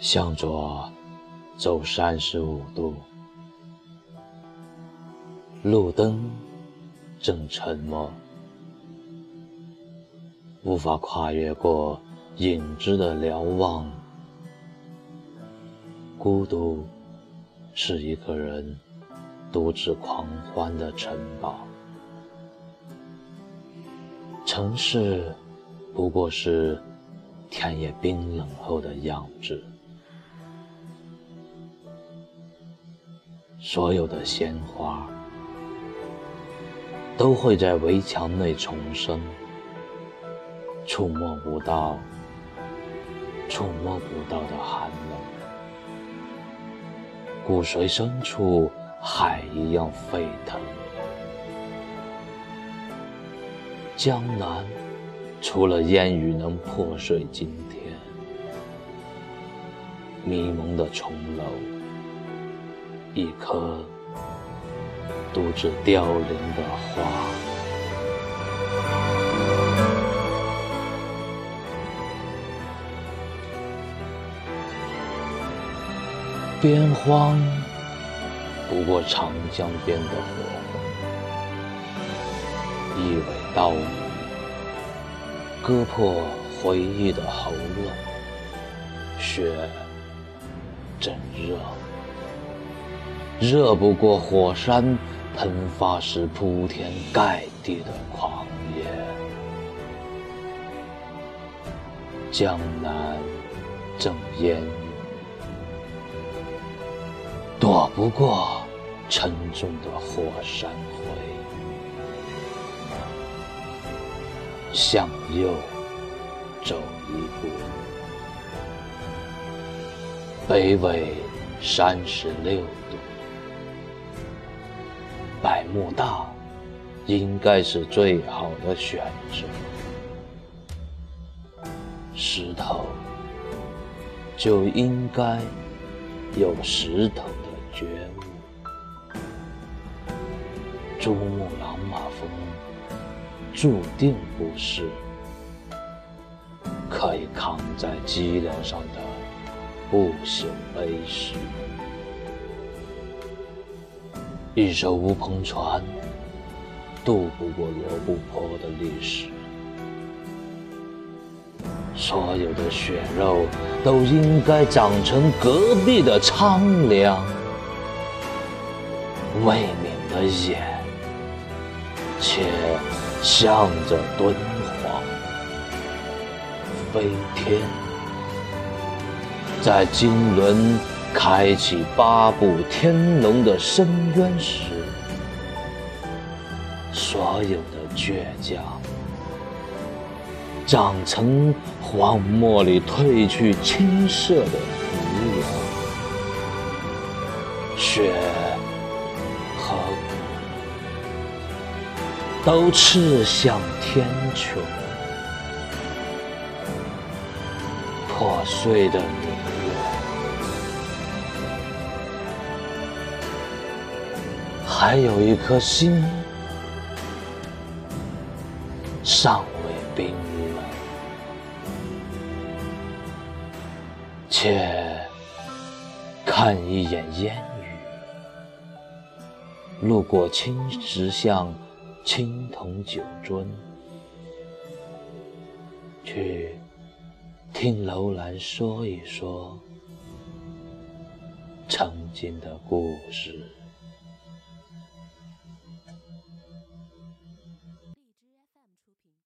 向左走三十五度，路灯正沉默，无法跨越过影子的瞭望。孤独是一个人独自狂欢的城堡，城市不过是天也冰冷后的样子。所有的鲜花都会在围墙内重生，触摸不到、触摸不到的寒冷，骨髓深处海一样沸腾。江南除了烟雨能破碎今天，迷蒙的重楼。一颗独自凋零的花，边荒不过长江边的火，一尾刀割破回忆的喉咙，雪真热。热不过火山喷发时铺天盖地的狂野，江南正烟雨，躲不过沉重的火山灰。向右走一步，北纬三十六度。百慕大应该是最好的选择。石头就应该有石头的觉悟。珠穆朗玛峰注定不是可以扛在脊梁上的不朽碑石。一艘乌篷船渡不过罗布泊的历史，所有的血肉都应该长成隔壁的苍凉。未泯的眼，且向着敦煌飞天，在金轮。开启八部天龙的深渊时，所有的倔强长成荒漠里褪去青色的浮梁，血和骨都刺向天穹，破碎的明。还有一颗心尚未冰冷，且看一眼烟雨，路过青石巷青铜酒樽，去听楼兰说一说曾经的故事。